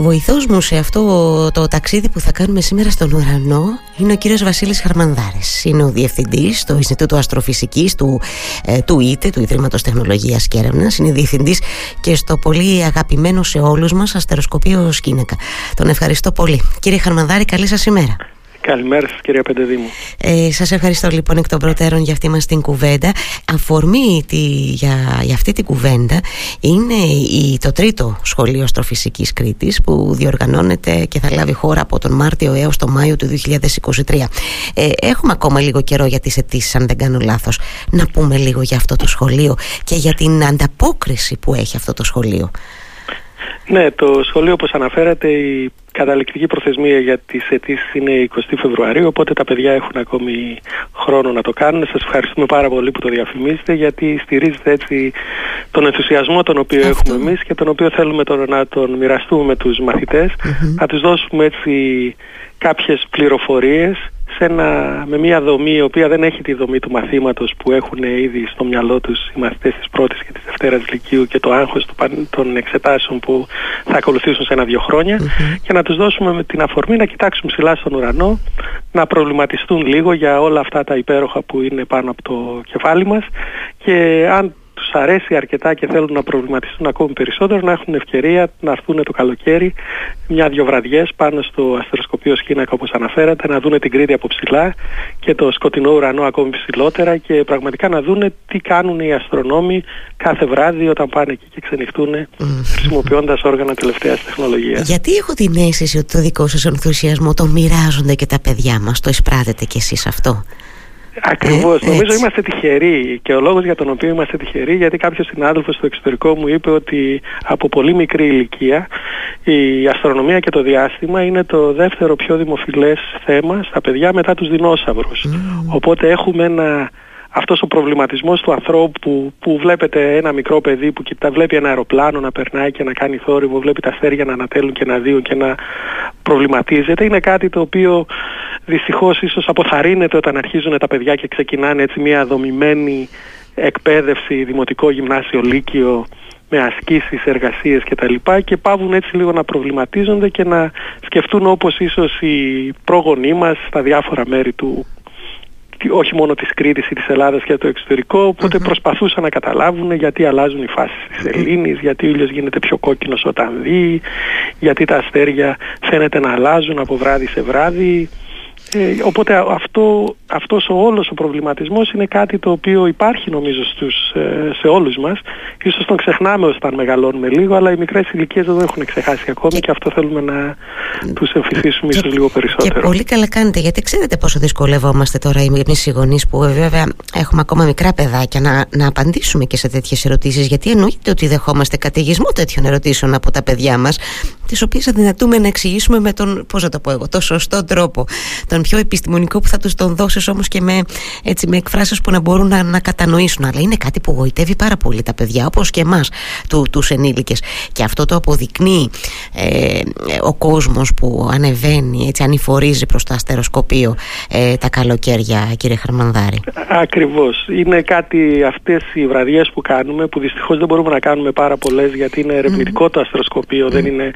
Βοηθός μου σε αυτό το ταξίδι που θα κάνουμε σήμερα στον ουρανό είναι ο κύριος Βασίλης Χαρμανδάρης. Είναι ο διευθυντής του Ινστιτούτου Αστροφυσικής του, ε, του ΙΤΕ, του Ιδρύματος Τεχνολογίας και Έρευνας. Είναι διευθυντής και στο πολύ αγαπημένο σε όλους μας αστεροσκοπείο Σκίνακα. Τον ευχαριστώ πολύ. Κύριε Χαρμανδάρη, καλή σας ημέρα. Καλημέρα σας κυρία Πεντεδήμου. Ε, σας ευχαριστώ λοιπόν εκ των προτέρων για αυτή μας την κουβέντα. Αφορμή τη, για, για αυτή την κουβέντα είναι η, το τρίτο σχολείο αστροφυσικής Κρήτης που διοργανώνεται και θα λάβει χώρα από τον Μάρτιο έως τον Μάιο του 2023. Ε, έχουμε ακόμα λίγο καιρό για τις αιτήσεις αν δεν κάνω λάθος. Να πούμε λίγο για αυτό το σχολείο και για την ανταπόκριση που έχει αυτό το σχολείο. Ναι, το σχολείο όπως αναφέρατε η καταληκτική προθεσμία για τις αιτήσεις είναι 20 Φεβρουαρίου οπότε τα παιδιά έχουν ακόμη χρόνο να το κάνουν. Σας ευχαριστούμε πάρα πολύ που το διαφημίζετε γιατί στηρίζετε έτσι τον ενθουσιασμό τον οποίο έχουμε εμείς και τον οποίο θέλουμε τώρα να τον μοιραστούμε με τους μαθητες να τους δώσουμε έτσι κάποιες πληροφορίες σε με μια δομή η οποία δεν έχει τη δομή του μαθήματος που έχουν ήδη στο μυαλό τους οι μαθητές της πρώτης και της δευτέρας λυκείου και το άγχος των εξετάσεων που θα ακολουθήσουν σε ένα-δυο και να τους δώσουμε με την αφορμή να κοιτάξουν ψηλά στον ουρανό, να προβληματιστούν λίγο για όλα αυτά τα υπέροχα που είναι πάνω από το κεφάλι μας και αν τους αρέσει αρκετά και θέλουν να προβληματιστούν ακόμη περισσότερο να έχουν ευκαιρία να έρθουν το καλοκαίρι μια-δυο βραδιές πάνω στο αστεροσκοπείο Σκήνακα όπως αναφέρατε να δούνε την Κρήτη από ψηλά και το σκοτεινό ουρανό ακόμη ψηλότερα και πραγματικά να δούνε τι κάνουν οι αστρονόμοι κάθε βράδυ όταν πάνε εκεί και ξενυχτούν mm. χρησιμοποιώντας όργανα τελευταίας τεχνολογίας. Γιατί έχω την αίσθηση ότι το δικό σας ενθουσιασμό το μοιράζονται και τα παιδιά μας, το εισπράτετε κι εσείς αυτό; Ακριβώς. Ε, Νομίζω είμαστε τυχεροί και ο λόγος για τον οποίο είμαστε τυχεροί γιατί κάποιος συνάδελφος στο εξωτερικό μου είπε ότι από πολύ μικρή ηλικία η αστρονομία και το διάστημα είναι το δεύτερο πιο δημοφιλές θέμα στα παιδιά μετά τους δεινόσαυρους. Οπότε έχουμε ένα αυτός ο προβληματισμός του ανθρώπου που βλέπετε ένα μικρό παιδί που κοιτά, βλέπει ένα αεροπλάνο να περνάει και να κάνει θόρυβο, βλέπει τα αστέρια να ανατέλουν και να δίουν και να προβληματίζεται, είναι κάτι το οποίο δυστυχώς ίσως αποθαρρύνεται όταν αρχίζουν τα παιδιά και ξεκινάνε έτσι μια δομημένη εκπαίδευση, δημοτικό, γυμνάσιο, λύκειο, με ασκήσεις, εργασίες κτλ. Και, και πάβουν έτσι λίγο να προβληματίζονται και να σκεφτούν όπως ίσως οι πρόγονοί μας στα διάφορα μέρη του όχι μόνο της Κρήτης ή της Ελλάδας και το εξωτερικό, οπότε προσπαθούσαν να καταλάβουν γιατί αλλάζουν οι φάσεις της Ελλήνης, γιατί ο ήλιος γίνεται πιο κόκκινος όταν δει, γιατί τα αστέρια φαίνεται να αλλάζουν από βράδυ σε βράδυ, ε, οπότε αυτό, αυτός ο όλος ο προβληματισμός είναι κάτι το οποίο υπάρχει νομίζω στους, ε, σε όλους μας. Ίσως τον ξεχνάμε όταν μεγαλώνουμε λίγο, αλλά οι μικρές ηλικίες δεν έχουν ξεχάσει ακόμη και, αυτό θέλουμε να τους εμφυσίσουμε ίσως λίγο περισσότερο. Και πολύ καλά κάνετε, γιατί ξέρετε πόσο δυσκολευόμαστε τώρα εμείς οι γονείς που βέβαια έχουμε ακόμα μικρά παιδάκια να, να απαντήσουμε και σε τέτοιες ερωτήσεις, γιατί εννοείται ότι δεχόμαστε καταιγισμό τέτοιων ερωτήσεων από τα παιδιά μας, τις οποίες αδυνατούμε να εξηγήσουμε με τον, πώς θα το πω εγώ, το σωστό τρόπο. Τον πιο επιστημονικό που θα τους τον δώσεις όμως και με, έτσι, με εκφράσεις που να μπορούν να, να κατανοήσουν. Αλλά είναι κάτι που γοητεύει πάρα πολύ τα παιδιά όπως και εμάς του, τους ενήλικες. Και αυτό το αποδεικνύει ε, ο κόσμος που ανεβαίνει έτσι ανηφορίζει προς το αστεροσκοπείο ε, τα καλοκαίρια κύριε Χαρμανδάρη. Ακριβώς. Είναι κάτι αυτές οι βραδιές που κάνουμε που δυστυχώς δεν μπορούμε να κάνουμε πάρα πολλές γιατί είναι ερευνητικό το αστεροσκοπείο δεν είναι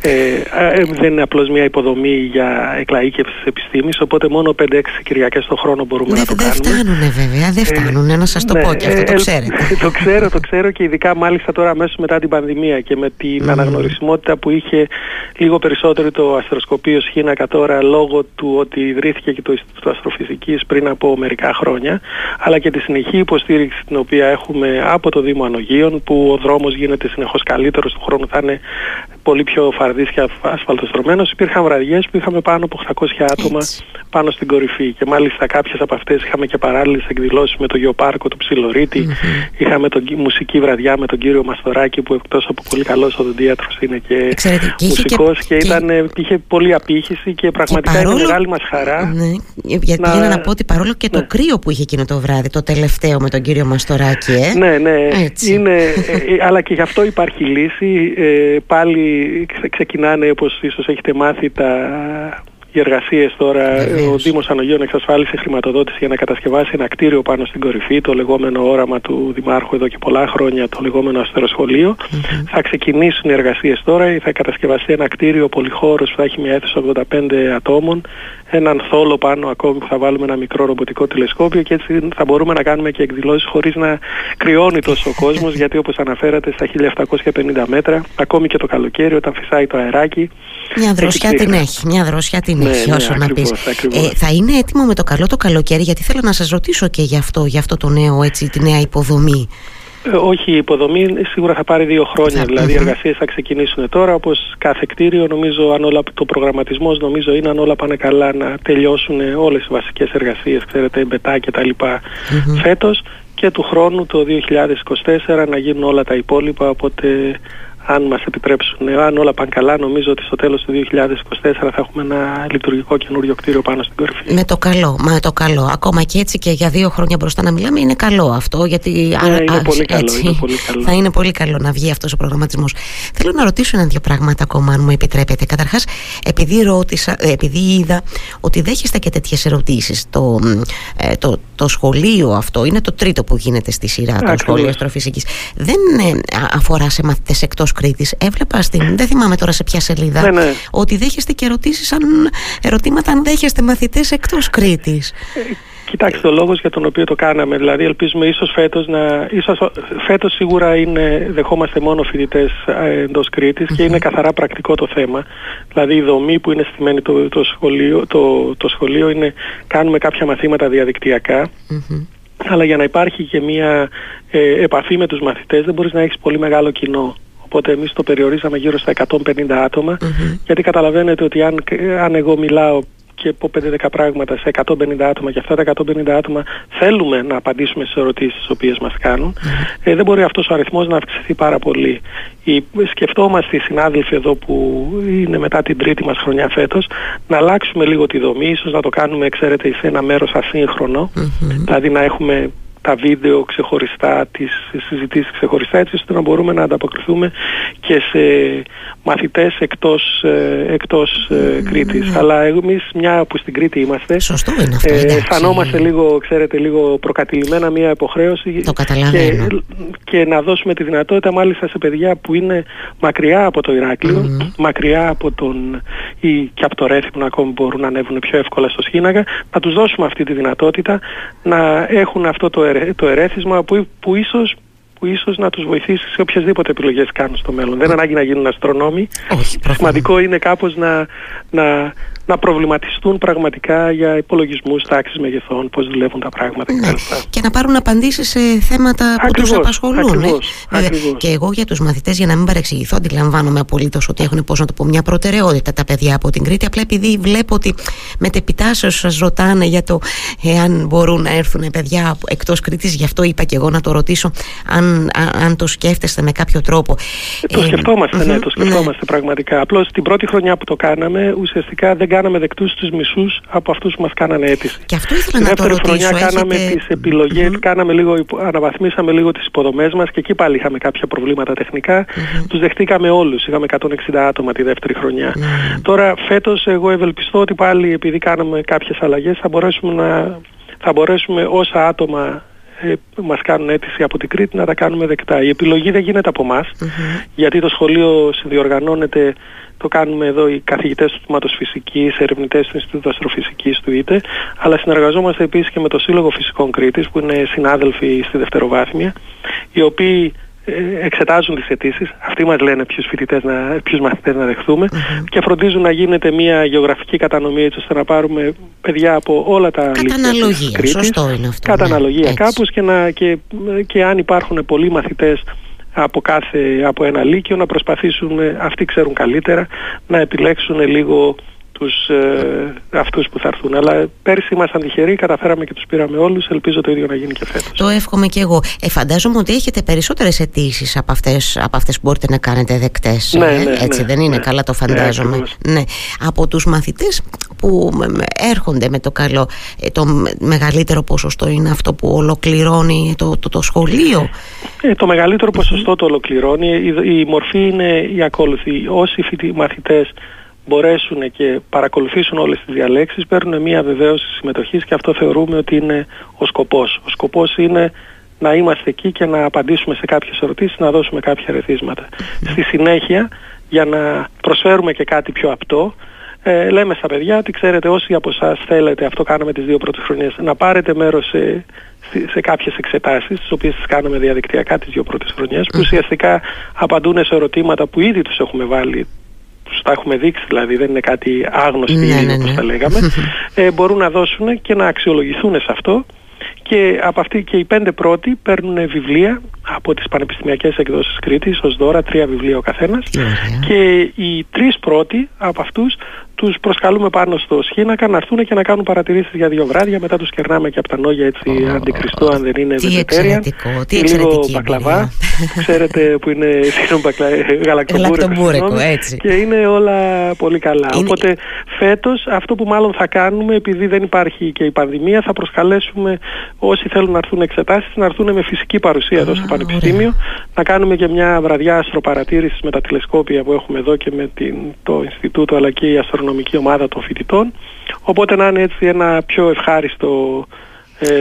ε, ε, δεν είναι απλώς μια υποδομή για εκλαΐκευσης επιστήμης, οπότε μόνο 5-6 Κυριακές το χρόνο μπορούμε ναι, να το δεν κάνουμε. Δεν φτάνουνε βέβαια, δεν ε, φτάνουνε, να σας το ναι, πω και αυτό το ξέρετε. το ξέρω, το ξέρω και ειδικά μάλιστα τώρα αμέσως μετά την πανδημία και με την αναγνωρισιμότητα που είχε λίγο περισσότερο το αστεροσκοπείο Σχήνακα τώρα λόγω του ότι ιδρύθηκε και το Ινστιτούτο Αστροφυσικής πριν από μερικά χρόνια, αλλά και τη συνεχή υποστήριξη την οποία έχουμε από το Δήμο Ανογείων που ο δρόμος γίνεται συνεχώς καλύτερος, του χρόνου θα είναι πολύ πιο φαρδής και ασφαλτοστρωμένος. Υπήρχαν βραδιές που είχαμε πάνω από 800 άτομα πάνω στην κορυφή και μάλιστα κάποιες από αυτές είχαμε και παράλληλες εκδηλώσεις με το γεωπάρκο του ψιλοριτη είχαμε τον, μουσική βραδιά με τον κύριο Μαστοράκη που εκτός από πολύ καλός οδοντίατρος είναι και Ξέρετε, μουσικός και, και, ήταν, και... είχε πολύ απήχηση και πραγματικά και παρόλο... είναι μεγάλη μας χαρά. Ναι, γιατί να... να πω ότι παρόλο και το ναι. κρύο που είχε εκείνο το βράδυ, το τελευταίο με τον κύριο Μαστοράκη, ε. Ναι, ναι, είναι, ε, ε, αλλά και γι' αυτό υπάρχει λύση. Ε, πάλι ξεκινάνε όπως ίσως έχετε μάθει τα οι εργασίες τώρα, ο Δήμος Ανογείων εξασφάλισε χρηματοδότηση για να κατασκευάσει ένα κτίριο πάνω στην κορυφή, το λεγόμενο όραμα του Δημάρχου εδώ και πολλά χρόνια, το λεγόμενο αστεροσχολείο. Θα ξεκινήσουν οι εργασίες τώρα, θα κατασκευαστεί ένα κτίριο πολυχώρος που θα έχει μια αίθουσα 85 ατόμων, έναν θόλο πάνω ακόμη που θα βάλουμε ένα μικρό ρομποτικό τηλεσκόπιο και έτσι θα μπορούμε να κάνουμε και εκδηλώσεις χωρίς να κρυώνει τόσο ο κόσμος γιατί όπως αναφέρατε στα 1750 μέτρα ακόμη και το καλοκαίρι όταν φυσάει το αεράκι μια δροσιά την έχει, μια δροσιά την ναι, έχει ναι, όσο να πεις ε, θα είναι έτοιμο με το καλό το καλοκαίρι γιατί θέλω να σας ρωτήσω και για αυτό, για αυτό το νέο έτσι, τη νέα υποδομή ε, όχι, η υποδομή σίγουρα θα πάρει δύο χρόνια. Δηλαδή, οι εργασίες θα ξεκινήσουν τώρα. Όπως κάθε κτίριο, νομίζω, αν όλα, το προγραμματισμός νομίζω είναι αν όλα πάνε καλά να τελειώσουν όλες οι βασικές εργασίες, ξέρετε, μπετά κτλ. Mm-hmm. φέτος και του χρόνου το 2024 να γίνουν όλα τα υπόλοιπα. Οπότε αν μας επιτρέψουν, αν όλα πάνε καλά, νομίζω ότι στο τέλος του 2024 θα έχουμε ένα λειτουργικό καινούριο κτίριο πάνω στην κορυφή. Με το καλό, με το καλό. Ακόμα και έτσι και για δύο χρόνια μπροστά να μιλάμε είναι καλό αυτό, γιατί ναι, είναι, πολύ καλό, είναι πολύ καλό. θα είναι πολύ καλό να βγει αυτός ο προγραμματισμός. Θέλω να ρωτήσω ένα-δύο πράγματα ακόμα, αν μου επιτρέπετε. Καταρχάς, επειδή, ρώτησα, ε, επειδή είδα ότι δέχεστε και τέτοιες ερωτήσεις, το, ε, το, το σχολείο αυτό είναι το τρίτο που γίνεται στη σειρά, το σχολείο αστροφυσικής. Δεν ε, αφορά σε μαθητές εκτός Κρήτης έβλεπα στην, δεν θυμάμαι τώρα σε ποια σελίδα ναι, ναι. ότι δέχεστε και ερωτήσεις αν, ερωτήματα αν δέχεστε μαθητές εκτός Κρήτης ε, Κοιτάξτε, ο λόγος για τον οποίο το κάναμε, δηλαδή ελπίζουμε ίσως φέτος να... Ίσως, φέτος σίγουρα είναι, δεχόμαστε μόνο φοιτητές ε, εντός και είναι καθαρά πρακτικό το θέμα. Δηλαδή η δομή που είναι στημένη το, το, σχολείο, το, το σχολείο είναι κάνουμε κάποια μαθήματα αλλά για να υπάρχει και μια ε, επαφή με τους μαθητές δεν μπορείς να έχεις πολύ μεγάλο κοινό. Οπότε εμείς το περιορίσαμε γύρω στα 150 ατομα γιατί καταλαβαίνετε ότι αν, αν εγώ μιλάω και πω 5-10 πράγματα σε 150 άτομα και αυτά τα 150 άτομα θέλουμε να απαντήσουμε σε ερωτήσεις τις οποίες μας κάνουν ε, δεν μπορεί αυτός ο αριθμός να αυξηθεί πάρα πολύ. Η, σκεφτόμαστε οι συνάδελφοι εδώ που είναι μετά την τρίτη μας χρονιά φέτος να αλλάξουμε λίγο τη δομή, ίσως να το κάνουμε ξέρετε σε ένα μέρος ασύγχρονο, δηλαδή να έχουμε τα βίντεο ξεχωριστά, τις συζητήσεις ξεχωριστά έτσι ώστε να μπορούμε να ανταποκριθούμε και σε μαθητές εκτός, ε, εκτός ε, Κρήτης. Αλλά εμείς μια που στην Κρήτη είμαστε Σωστό είναι αυτό, ε, αισθανόμαστε λίγο, ξέρετε, λίγο προκατηλημένα μια υποχρέωση το καταλαβαίνω. Και, και να δώσουμε τη δυνατότητα μάλιστα σε παιδιά που είναι μακριά από το Ηράκλειο, μακριά από τον ή και από το Ρέθιμο ακόμη μπορούν να ανέβουν πιο εύκολα στο Σχήναγα, να τους δώσουμε αυτή τη δυνατότητα να έχουν αυτό το το ερέθισμα που, που ίσως που ίσως να τους βοηθήσει σε οποιασδήποτε επιλογές κάνουν στο μέλλον. Δεν ανάγκη να γίνουν αστρονόμοι. Όχι, Σημαντικό είναι κάπως να, να, να προβληματιστούν πραγματικά για υπολογισμούς, τάξεις μεγεθών, πώς δουλεύουν τα πράγματα ναι. Και να πάρουν απαντήσεις σε θέματα που τους απασχολούν. Ακριβώς, ε. Και εγώ για τους μαθητές, για να μην παρεξηγηθώ, αντιλαμβάνομαι απολύτως ότι έχουν πώς να το πω μια προτεραιότητα τα παιδιά από την Κρήτη. Απλά επειδή βλέπω ότι με τεπιτάσεως σας ρωτάνε για το εάν μπορούν να έρθουν παιδιά εκτός Κρήτης, γι' αυτό είπα και εγώ να το ρωτήσω αν, αν το σκέφτεστε με κάποιο τρόπο. Ε, το σκεφτόμαστε, ναι, το ναι. σκεφτόμαστε πραγματικά. Απλώς την πρώτη χρονιά που το κάναμε ουσιαστικά δεν κάναμε δεκτούς τους μισούς από αυτούς που μας κάνανε αίτηση. Και αυτό ήθελα να το ρωτήσω. χρονιά κάναμε τις επιλογές, κάναμε λίγο, αναβαθμίσαμε λίγο τις υποδομές μας και εκεί πάλι είχαμε κάποια προβλήματα τεχνικά. Mm-hmm. Τους δεχτήκαμε όλους. Είχαμε 160 άτομα τη δεύτερη χρονιά. Τώρα φέτος εγώ ευελπιστώ ότι πάλι επειδή κάναμε κάποιες αλλαγές θα μπορέσουμε να θα μπορέσουμε όσα άτομα ε, μας κάνουν αίτηση από την Κρήτη να τα κάνουμε δεκτά. Η επιλογή δεν γίνεται από εμάς, γιατί το σχολείο συνδιοργανώνεται το κάνουμε εδώ οι καθηγητές του Τμήματος Φυσικής, ερευνητές του Ινστιτούτου Αστροφυσικής του ΙΤΕ, αλλά συνεργαζόμαστε επίσης και με το Σύλλογο Φυσικών Κρήτης, που είναι συνάδελφοι στη δευτεροβάθμια, οι οποίοι ε, εξετάζουν τις αιτήσεις, αυτοί μας λένε ποιους, φοιτητές να, ποιους μαθητές να δεχθούμε και φροντίζουν να γίνεται μια γεωγραφική κατανομή έτσι ώστε να πάρουμε παιδιά από όλα τα Κατά αναλογία, σωστό είναι αυτό. Κατά ναι, αναλογία κάπως και, να, και, και αν υπάρχουν πολλοί μαθητές από, κάθε, από ένα λύκειο να προσπαθήσουν, αυτοί ξέρουν καλύτερα, να επιλέξουν λίγο τους, ε, αυτούς που θα έρθουν. Αλλά πέρσι ήμασταν τυχεροί, καταφέραμε και τους πήραμε όλους, ελπίζω το ίδιο να γίνει και φέτος. Το εύχομαι και εγώ. Ε, φαντάζομαι ότι έχετε περισσότερες αιτήσεις από αυτές, από αυτές που μπορείτε να κάνετε δεκτές. Ναι, ε; ναι, Έτσι ναι, δεν είναι, ναι. καλά το φαντάζομαι. Ναι, Από τους μαθητές που έρχονται με το καλό, ε, το μεγαλύτερο ποσοστό είναι αυτό που ολοκληρώνει το, το, το σχολείο; Ε, το μεγαλύτερο ποσοστό το ολοκληρώνει. Η, η μορφή είναι η ακόλουθη. Όσοι μαθητές μπορέσουν και παρακολουθήσουν όλες τις διαλέξεις παίρνουν μια βεβαίωση συμμετοχής και αυτό θεωρούμε ότι είναι ο σκοπός. Ο σκοπός είναι να είμαστε εκεί και να απαντήσουμε σε κάποιες ερωτήσεις, να δώσουμε κάποια ρεθίσματα. Στη συνέχεια, για να προσφέρουμε και κάτι πιο απτό, ε, λέμε στα παιδιά ότι ξέρετε όσοι από εσάς θέλετε, αυτό κάναμε τις δύο πρώτες χρονιές, να πάρετε μέρος σε, σε κάποιες εξετάσεις, τις οποίες τις κάνουμε διαδικτυακά τις δύο πρώτες χρονιές, που ουσιαστικά απαντούν σε ερωτήματα που ήδη τους έχουμε βάλει τους τα έχουμε δείξει δηλαδή, δεν είναι κάτι άγνωστο ναι, ναι, όπως ναι. τα λέγαμε, ε, μπορούν να δώσουν και να αξιολογηθούν σε αυτό. Και από αυτή και οι πέντε πρώτοι παίρνουν βιβλία από τις πανεπιστημιακές εκδόσεις Κρήτης ως δώρα, τρία βιβλία ο καθένας. Και οι τρεις πρώτοι από αυτούς τους προσκαλούμε πάνω στο σχήνακα να έρθουν και να κάνουν παρατηρήσεις για δύο βράδια μετά τους κερνάμε και από τα νόγια έτσι oh, αντικριστό αν δεν είναι τι εξαιρετικό, τι λίγο μπακλαβά. ξέρετε που είναι μπακλα... γαλακτομπούρεκο έτσι. και είναι όλα πολύ καλά. Είναι... οπότε φέτος αυτό που μάλλον θα κάνουμε επειδή δεν υπάρχει και η πανδημία θα προσκαλέσουμε όσοι θέλουν να έρθουν εξετάσεις να έρθουν με φυσική παρουσία εδώ στο Πανεπιστήμιο να κάνουμε και μια βραδιά αστροπαρατήρησης με τα τηλεσκόπια που έχουμε εδώ και με την, το Ινστιτούτο αλλά και η αστρονομική ομάδα των φοιτητών. Οπότε να είναι έτσι ένα πιο ευχάριστο ε,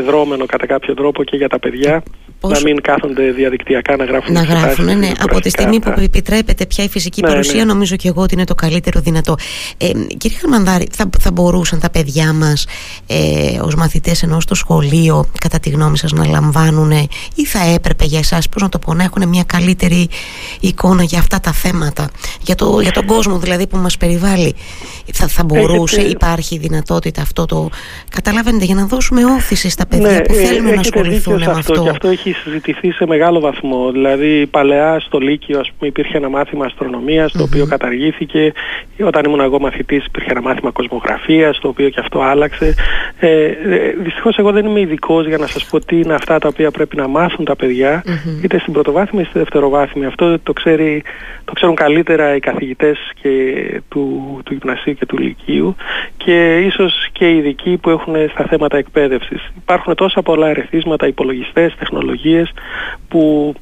δρόμενο κατά κάποιο τρόπο και για τα παιδιά να μην κάθονται διαδικτυακά να γράφουν. Να γράφουν, ναι. Από τη στιγμή που επιτρέπεται πια η φυσική ναι, παρουσία, ναι. νομίζω και εγώ ότι είναι το καλύτερο δυνατό. Ε, κύριε Χαρμανδάρη, θα, θα μπορούσαν τα παιδιά μας ε, ως μαθητές ενώ στο σχολείο, κατά τη γνώμη σας, να λαμβάνουν ή θα έπρεπε για εσάς, πώς να το πω, να έχουν μια καλύτερη εικόνα για αυτά τα θέματα, για, το, για τον κόσμο δηλαδή που μας περιβάλλει. Θα, θα μπορούσε, έχετε... υπάρχει δυνατότητα αυτό το. Καταλαβαίνετε, για να δώσουμε όθηση στα παιδιά ναι, που θέλουν να ασχοληθούν με αυτό. Και αυτό έχει συζητηθεί σε μεγάλο βαθμό. Δηλαδή παλαιά στο Λύκειο ας πούμε, υπήρχε ένα μάθημα αστρονομίας το οποίο καταργήθηκε. Όταν ήμουν εγώ μαθητής υπήρχε ένα μάθημα κοσμογραφίας το οποίο και αυτό άλλαξε. Ε, ε, δυστυχώς εγώ δεν είμαι ειδικός για να σας πω τι είναι αυτά τα οποία πρέπει να μάθουν τα παιδιά είτε στην πρωτοβάθμια είτε στη δευτεροβάθμια. Αυτό το, ξέρει, το ξέρουν καλύτερα οι καθηγητές και του, του γυμνασίου και του Λυκείου και ίσως και οι ειδικοί που έχουν στα θέματα εκπαίδευσης. Υπάρχουν τόσα πολλά ερεθίσματα, υπολογιστές, τεχνολογίες που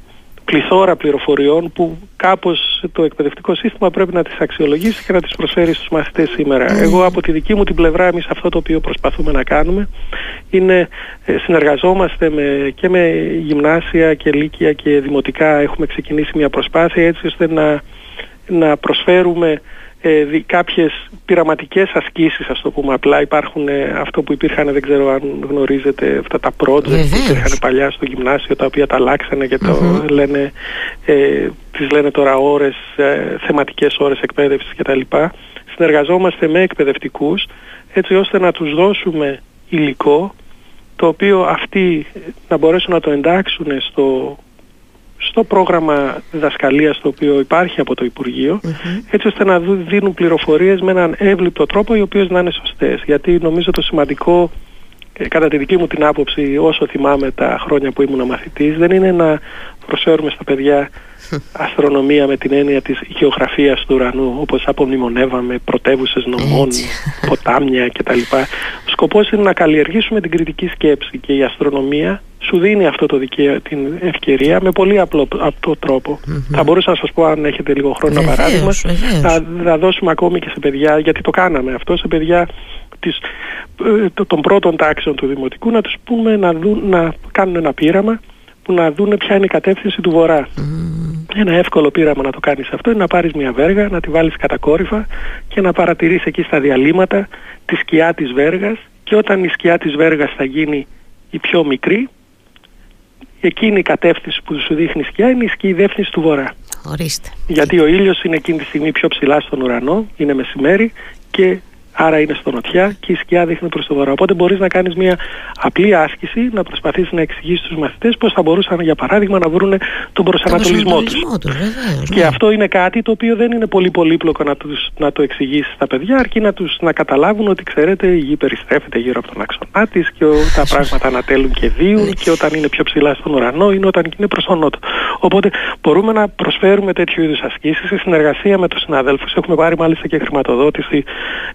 πληθώρα πληροφοριών που κάπως το εκπαιδευτικό σύστημα πρέπει να τις αξιολογήσει και να τις προσφέρει στους μαθητές σήμερα. Ναι. Εγώ από τη δική μου την πλευρά εμείς αυτό το οποίο προσπαθούμε να κάνουμε είναι ε, συνεργαζόμαστε με, και με γυμνάσια και λύκεια και δημοτικά έχουμε ξεκινήσει μια προσπάθεια έτσι ώστε να, να προσφέρουμε ε, δι, κάποιες πειραματικές ασκήσεις ας το πούμε απλά. Υπάρχουν ε, αυτό που υπήρχαν δεν ξέρω αν γνωρίζετε αυτά τα project που υπήρχαν παλιά στο γυμνάσιο τα οποία τα αλλάξανε και το λένε ε, τις λένε τώρα ώρες ε, θεματικές ώρες εκπαίδευσης κτλ συνεργαζόμαστε με εκπαιδευτικούς έτσι ώστε να τους δώσουμε υλικό το οποίο αυτοί να μπορέσουν να το εντάξουν στο στο πρόγραμμα διδασκαλίας το οποίο υπάρχει από το υπουργειο έτσι ώστε να δίνουν πληροφορίες με έναν εύληπτο τρόπο οι οποίες να είναι σωστές. Γιατί νομίζω το σημαντικό ε, κατά τη δική μου την άποψη όσο θυμάμαι τα χρόνια που ήμουν μαθητής δεν είναι να προσφέρουμε στα παιδιά αστρονομία με την έννοια της γεωγραφίας του ουρανού όπως απομνημονεύαμε πρωτεύουσες νομών, ποτάμια κτλ. Ο σκοπός είναι να καλλιεργήσουμε την κριτική σκέψη και η αστρονομία σου δίνει αυτό το δικαίω, την ευκαιρία με πολύ απλό, απλό τρόπο. Θα μπορούσα να σας πω αν έχετε λίγο χρόνο βεβαίως, παράδειγμα να, να δώσουμε ακόμη και σε παιδιά, γιατί το κάναμε αυτό, σε παιδιά της, ε, των πρώτων τάξεων του Δημοτικού να τους πούμε να, δουν, να κάνουν ένα πείραμα που να δουν ποια είναι η κατεύθυνση του βορρά. Ένα εύκολο πείραμα να το κάνεις αυτό είναι να πάρεις μια βέργα, να τη βάλεις κατακόρυφα και να παρατηρείς εκεί στα διαλύματα τη σκιά της βέργας και όταν η σκιά της βέργας θα γίνει η πιο μικρή εκείνη η κατεύθυνση που σου δείχνει η σκιά είναι η σκή διεύθυνση του βορρά. Ορίστε. Γιατί ο ήλιος είναι εκείνη τη στιγμή πιο ψηλά στον ουρανό, είναι μεσημέρι και άρα είναι στο νοτιά και η σκιά δείχνει προς το βορρά. Οπότε μπορείς να κάνεις μια απλή άσκηση, να προσπαθήσεις να εξηγήσεις στους μαθητές πώς θα μπορούσαν για παράδειγμα να βρουν τον προσανατολισμό τους. Και ναι. αυτό είναι κάτι το οποίο δεν είναι πολύ πολύπλοκο να, τους, να το εξηγήσεις στα παιδιά, αρκεί να τους να καταλάβουν ότι ξέρετε η γη περιστρέφεται γύρω από τον άξονά της και τα πράγματα ανατέλουν και δύο και όταν είναι πιο ψηλά στον ουρανό είναι όταν είναι προς τον νότο. Οπότε μπορούμε να προσφέρουμε τέτοιου είδους ασκήσεις σε συνεργασία με τους συναδέλφους. Έχουμε πάρει μάλιστα και χρηματοδότηση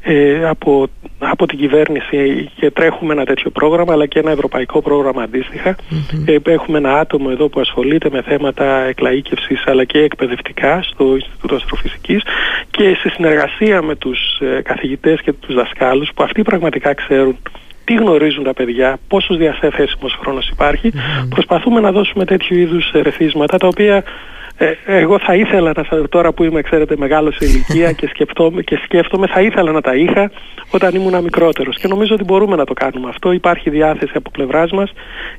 ε, από, από την κυβέρνηση και τρέχουμε ένα τέτοιο πρόγραμμα αλλά και ένα ευρωπαϊκό πρόγραμμα αντίστοιχα. Ε, έχουμε ένα άτομο εδώ που ασχολείται με θέματα εκλαΐκευσης αλλά και εκπαιδευτικά στο Ινστιτούτο Αστροφυσικής και σε συνεργασία με τους ε, καθηγητές και τους δασκάλους που αυτοί πραγματικά ξέρουν τι γνωρίζουν τα παιδιά, πόσος διαθέσιμος χρόνος υπάρχει, προσπαθούμε να δώσουμε τέτοιου είδους ρεθίσματα τα οποία ε, εγώ θα ήθελα να, τώρα που είμαι ξέρετε μεγάλος σε ηλικία και, σκεφτόμαι, και σκέφτομαι θα ήθελα να τα είχα όταν ήμουν μικρότερος. Και νομίζω ότι μπορούμε να το κάνουμε αυτό. Υπάρχει διάθεση από πλευράς μας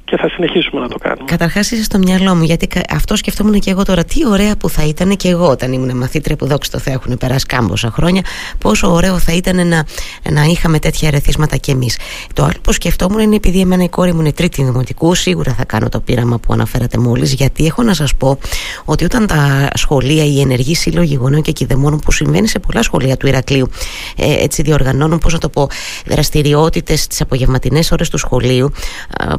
και θα συνεχίσουμε να το κάνουμε. Καταρχάς είσαι στο μυαλό μου γιατί αυτό σκεφτόμουν και εγώ τώρα. Τι ωραία που θα ήταν και εγώ όταν ήμουν μαθήτρια που δόξα το Θεώ έχουν περάσει κάμποσα χρόνια πόσο ωραίο θα ήταν να, να είχαμε τέτοια ερεθίσματα κι εμείς. Το άλλο που σκεφτόμουν είναι επειδή εμένα η κόρη μου είναι τρίτη δημοτικού σίγουρα θα κάνω το πείραμα που αναφέρατε μόλις γιατί έχω να σας πω ότι όταν τα σχολεία, οι ενεργοί σύλλογοι γονέων και κυδεμόνων που συμβαίνει σε πολλά σχολεία του Ηρακλείου, ε, έτσι διοργανώνουν, πώς να το πω, δραστηριότητες στις απογευματινές ώρες του σχολείου.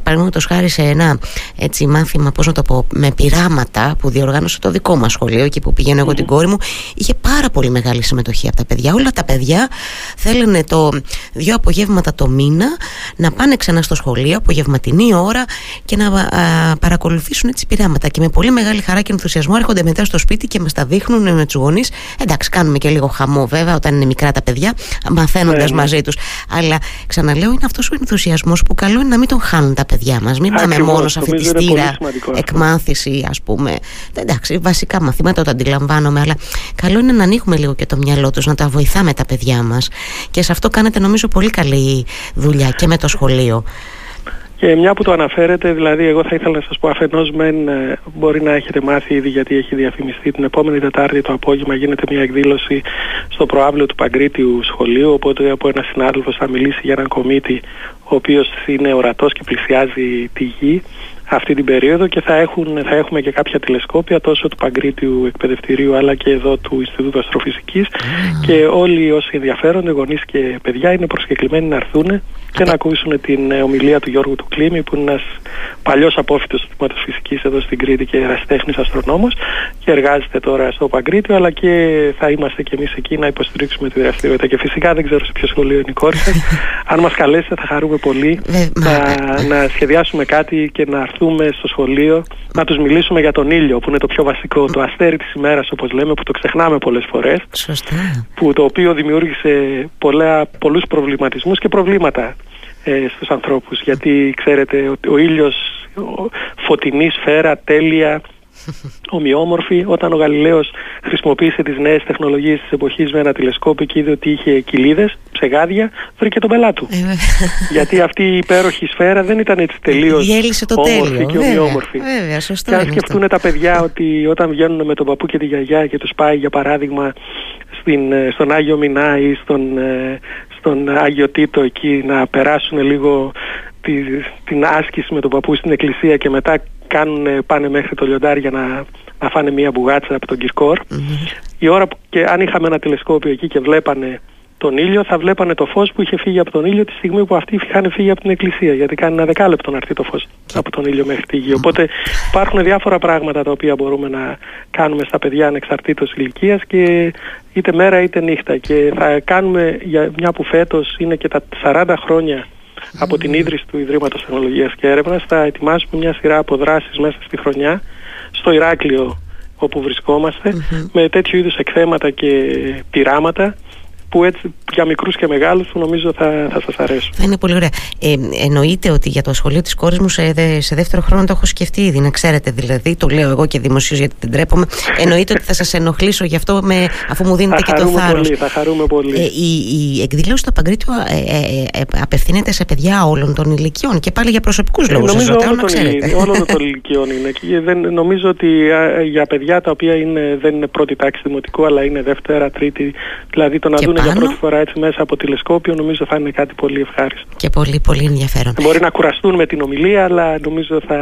Παραδείγματος χάρη σε ένα έτσι, μάθημα, πώς να το πω, με πειράματα που διοργάνωσε το δικό μας σχολείο, εκεί που πηγαίνω εγώ την κόρη μου, είχε πάρα πολύ μεγάλη συμμετοχή από τα παιδιά. Όλα τα παιδιά θέλουν το δύο απογεύματα το μήνα να πάνε ξανά στο σχολείο, απογευματινή ώρα και να α, παρακολουθήσουν έτσι πειράματα. Και με πολύ μεγάλη χαρά και ενθουσιασμό έρχονται μετά στο σπίτι και μας τα δείχνουν με τους γονείς. Εντάξει, κάνουμε και λίγο χαμό βέβαια όταν είναι μικρά τα παιδιά, μαθαίνοντας ναι, ναι. μαζί τους. Αλλά ξαναλέω, είναι αυτός ο ενθουσιασμός που καλό είναι να μην τον χάνουν τα παιδιά μας. Μην πάμε μόνος σε αυτή τη στήρα εκμάθηση, ας πούμε. Εντάξει, βασικά μαθήματα το αντιλαμβάνομαι, αλλά καλό είναι να ανοίγουμε λίγο και το μυαλό τους, να τα βοηθάμε τα παιδιά μας. Και σε αυτό κάνετε νομίζω πολύ καλή δουλειά και με το σχολείο. Και μια που το αναφέρετε, δηλαδή εγώ θα ήθελα να σας πω αφενός μεν ε, μπορεί να έχετε μάθει ήδη γιατί έχει διαφημιστεί την επόμενη Τετάρτη το απόγευμα γίνεται μια εκδήλωση στο προάβλιο του Παγκρίτιου σχολείου οπότε από ένα συνάδελφος θα μιλήσει για έναν κομίτη ο οποίος είναι ορατός και πλησιάζει τη γη αυτή την περίοδο και θα, έχουν, θα έχουμε και κάποια τηλεσκόπια τόσο του Παγκρίτιου Εκπαιδευτηρίου αλλά και εδώ του Ινστιτούτου Αστροφυσικής. Και όλοι όσοι ενδιαφέρονται, γονείς και παιδιά είναι προσκεκλημένοι να έρθουν και να ακούσουν την ε, ομιλία του Γιώργου του Κλήμη που είναι ένας παλιός απόφυτος του Τμήματος Φυσικής εδώ στην Κρήτη και ερασιτέχνης αστρονόμος και εργάζεται τώρα στο Παγκρίτιο αλλά και θα είμαστε και εμείς εκεί να υποστηρίξουμε τη δραστηριότητα. Και φυσικά δεν ξέρω σε ποιο σχολείο είναι η κόρη σας. Αν μας καλέσετε θα χαρούμε πολύ να, να σχεδιάσουμε κάτι και να έρθουμε στο σχολείο να τους μιλήσουμε για τον ήλιο που είναι το πιο βασικό το αστέρι της ημέρας όπως λέμε που το ξεχνάμε πολλές φορές Σωστά. που το οποίο δημιούργησε πολλά, πολλούς προβληματισμούς και προβλήματα ε, στους ανθρώπους γιατί ξέρετε ο, ο ήλιος ο, φωτεινή σφαίρα τέλεια ομοιόμορφη όταν ο Γαλιλαίος χρησιμοποίησε τις νέες τεχνολογίες της εποχής με ένα τηλεσκόπιο και είδε ότι είχε κοιλίδες, ψεγάδια, βρήκε τον πελάτου. Ε, Γιατί αυτή η υπέροχη σφαίρα δεν ήταν έτσι τελείως όμορφη και ομοιόμορφη. Βέβαια, σωστό και αν σκεφτούν τα παιδιά ότι όταν βγαίνουν με τον παππού και τη γιαγιά και τους πάει για παράδειγμα στην, ε, στον Άγιο Μινά ή στον, ε, στον Άγιο Τίτο εκεί να περάσουν λίγο τη, την άσκηση με τον παππού στην εκκλησία και μετά κάνουν, πάνε μέχρι το λιοντάρι για να, να φάνε μία μπουγάτσα από τον κυρκορ Η ώρα που και αν είχαμε ένα τηλεσκόπιο εκεί και βλέπανε τον ήλιο θα βλέπανε το φως που είχε φύγει από τον ήλιο τη στιγμή που αυτοί είχαν φύγει από την εκκλησία γιατί κάνει ένα δεκάλεπτο να έρθει το φως από τον ήλιο μέχρι τη γη. Οπότε υπάρχουν διάφορα πράγματα τα οποία μπορούμε να κάνουμε στα παιδιά ανεξαρτήτως ηλικίας και είτε μέρα είτε νύχτα. Και θα κάνουμε για μια που φέτος είναι και τα 40 χρόνια από την ίδρυση του Ιδρύματος Τεχνολογίας και Έρευνας θα ετοιμάσουμε μια σειρά από δράσεις μέσα στη χρονιά στο Ηράκλειο όπου με τέτοιου είδους εκθέματα και πειράματα που έτσι για μικρούς και μεγάλους που νομίζω θα, θα σας αρέσουν. Είναι πολύ ωραία. Ε, εννοείται ότι για το σχολείο της κόρης μου σε, σε δεύτερο χρόνο το έχω σκεφτεί ήδη, να ξέρετε δηλαδή, το λέω εγώ και δημοσίως γιατί δεν τρέπομαι, εννοείται ότι θα σας ενοχλήσω γι' αυτό με, αφού μου δίνετε και το θάρρος. Πολύ, θα χαρούμε πολύ. Ε, η, η εκδήλωση στο Παγκρίτιο ε, ε, ε, απευθύνεται σε παιδιά όλων των ηλικιών και πάλι για προσωπικούς λόγους. νομίζω όλων των, όλων των ηλικιών είναι. Και δεν, νομίζω ότι για παιδιά τα οποία είναι, δεν είναι πρώτη τάξη δημοτικού αλλά είναι δευτέρα, τρίτη, δηλαδή το να δουν για πρώτη φορά έτσι μέσα από τηλεσκόπιο νομίζω θα είναι κάτι πολύ ευχάριστο. Και πολύ πολύ ενδιαφέρον. Μπορεί να κουραστούν με την ομιλία αλλά νομίζω θα...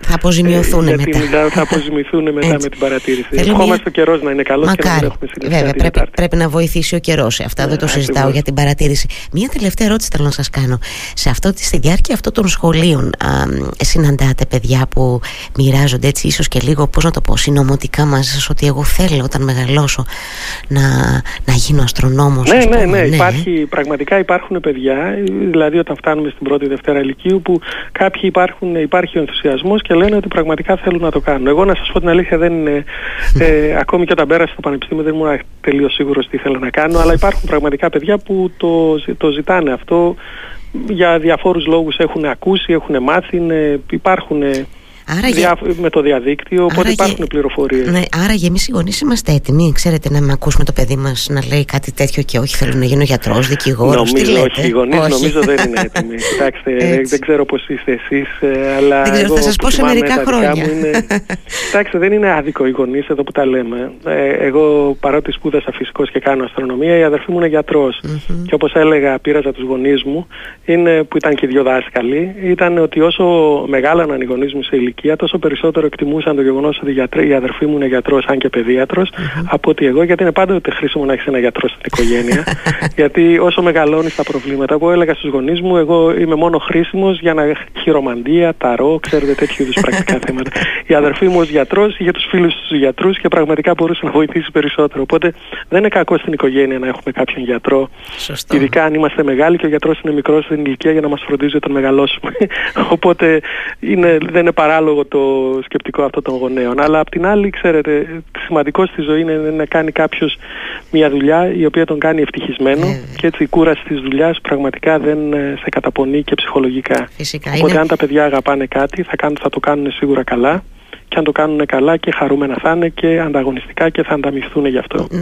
Θα αποζημιωθούν ε, μετά. θα αποζημιωθούν μετά με την παρατήρηση. Ευχόμαστε μια... ο καιρός να είναι καλός Μακάρι. και να έχουμε Βέβαια πρέπει, πρέπει να βοηθήσει ο καιρός. Αυτά δεν το συζητάω για την παρατήρηση. Μία τελευταία ερώτηση θέλω να σας κάνω. Σε αυτό, στη διάρκεια αυτών των σχολείων α, συναντάτε παιδιά που μοιράζονται έτσι ίσως και λίγο πώς να το πω συνωμοτικά μαζί σας ότι εγώ θέλω όταν μεγαλώσω να, να γίνω αστρονόμος όμως. Ναι, ναι, ναι, ναι, Υπάρχει, πραγματικά υπάρχουν παιδιά, δηλαδή όταν φτάνουμε στην πρώτη Δευτέρα ηλικίου που κάποιοι υπάρχουν, υπάρχει ο ενθουσιασμός και λένε ότι πραγματικά θέλουν να το κάνουν. Εγώ να σας πω την αλήθεια δεν είναι, ε, ακόμη και όταν πέρασα στο πανεπιστήμιο δεν ήμουν τελείως σίγουρος τι θέλω να κάνω, αλλά υπάρχουν πραγματικά παιδιά που το, το ζητάνε αυτό για διαφόρους λόγους έχουν ακούσει, έχουν μάθει, υπάρχουν Άρα για... με το διαδίκτυο, οπότε άρα υπάρχουν για... πληροφορίες. Ναι, άρα για εμείς οι γονείς είμαστε έτοιμοι, ξέρετε, να με ακούσουμε το παιδί μας να λέει κάτι τέτοιο και όχι θέλω να γίνω γιατρός, δικηγόρος, νομίζω, τι λέτε; Όχι, οι γονείς όχι. νομίζω δεν είναι έτοιμοι. Κοιτάξτε, δεν ξέρω πώς είστε εσείς, ε, αλλά δεν ξέρω, εγώ θα σας πω σε μερικά χρόνια. Μου είναι... Κοιτάξτε, δεν είναι άδικο οι γονείς εδώ που τα λέμε. Ε, εγώ παρότι σπούδασα φυσικός και κάνω αστρονομία, η αδερφή μου είναι γιατρός. Mm-hmm. Και όπως έλεγα, πείραζα τους γονείς μου, είναι, που ήταν και δύο δάσκαλοι, ήταν ότι όσο μεγάλαναν οι γονείς μου σε ηλικία, ηλικία, τόσο περισσότερο εκτιμούσαν το γεγονός ότι γιατρέ, η αδερφή μου είναι γιατρός, αν και παιδίατρο, mm-hmm. από ότι εγώ, γιατί είναι πάντοτε χρήσιμο να έχεις ένα γιατρό στην οικογένεια. γιατί όσο μεγαλώνεις τα προβλήματα, εγώ έλεγα στους γονείς μου, εγώ είμαι μόνο χρήσιμος για να χειρομαντία, ταρό, ξέρετε τέτοιου είδους πρακτικά θέματα. Η αδερφή μου ως γιατρός είχε τους φίλους του γιατρούς και πραγματικά μπορούσε να βοηθήσει περισσότερο. Οπότε δεν είναι κακό στην οικογένεια να έχουμε κάποιον γιατρό. Σωστό. Ειδικά αν είμαστε μεγάλοι και ο γιατρός είναι μικρός στην ηλικία για να μας φροντίζει όταν μεγαλώσουμε. Οπότε είναι, δεν είναι παράλογο λόγω το σκεπτικό αυτό των γονέων. Αλλά απ' την άλλη, ξέρετε, σημαντικό στη ζωή είναι να κάνει κάποιος μια δουλειά η οποία τον κάνει ευτυχισμένο και έτσι η κούραση της δουλειάς πραγματικά δεν ε, σε καταπονεί και ψυχολογικά. Φυσικά, Οπότε αν τα παιδιά αγαπάνε κάτι θα, κάνουν, θα το κάνουν σίγουρα καλά και αν το κάνουν καλά και χαρούμενα θα είναι και ανταγωνιστικά και θα ανταμυφθούν γι' αυτό.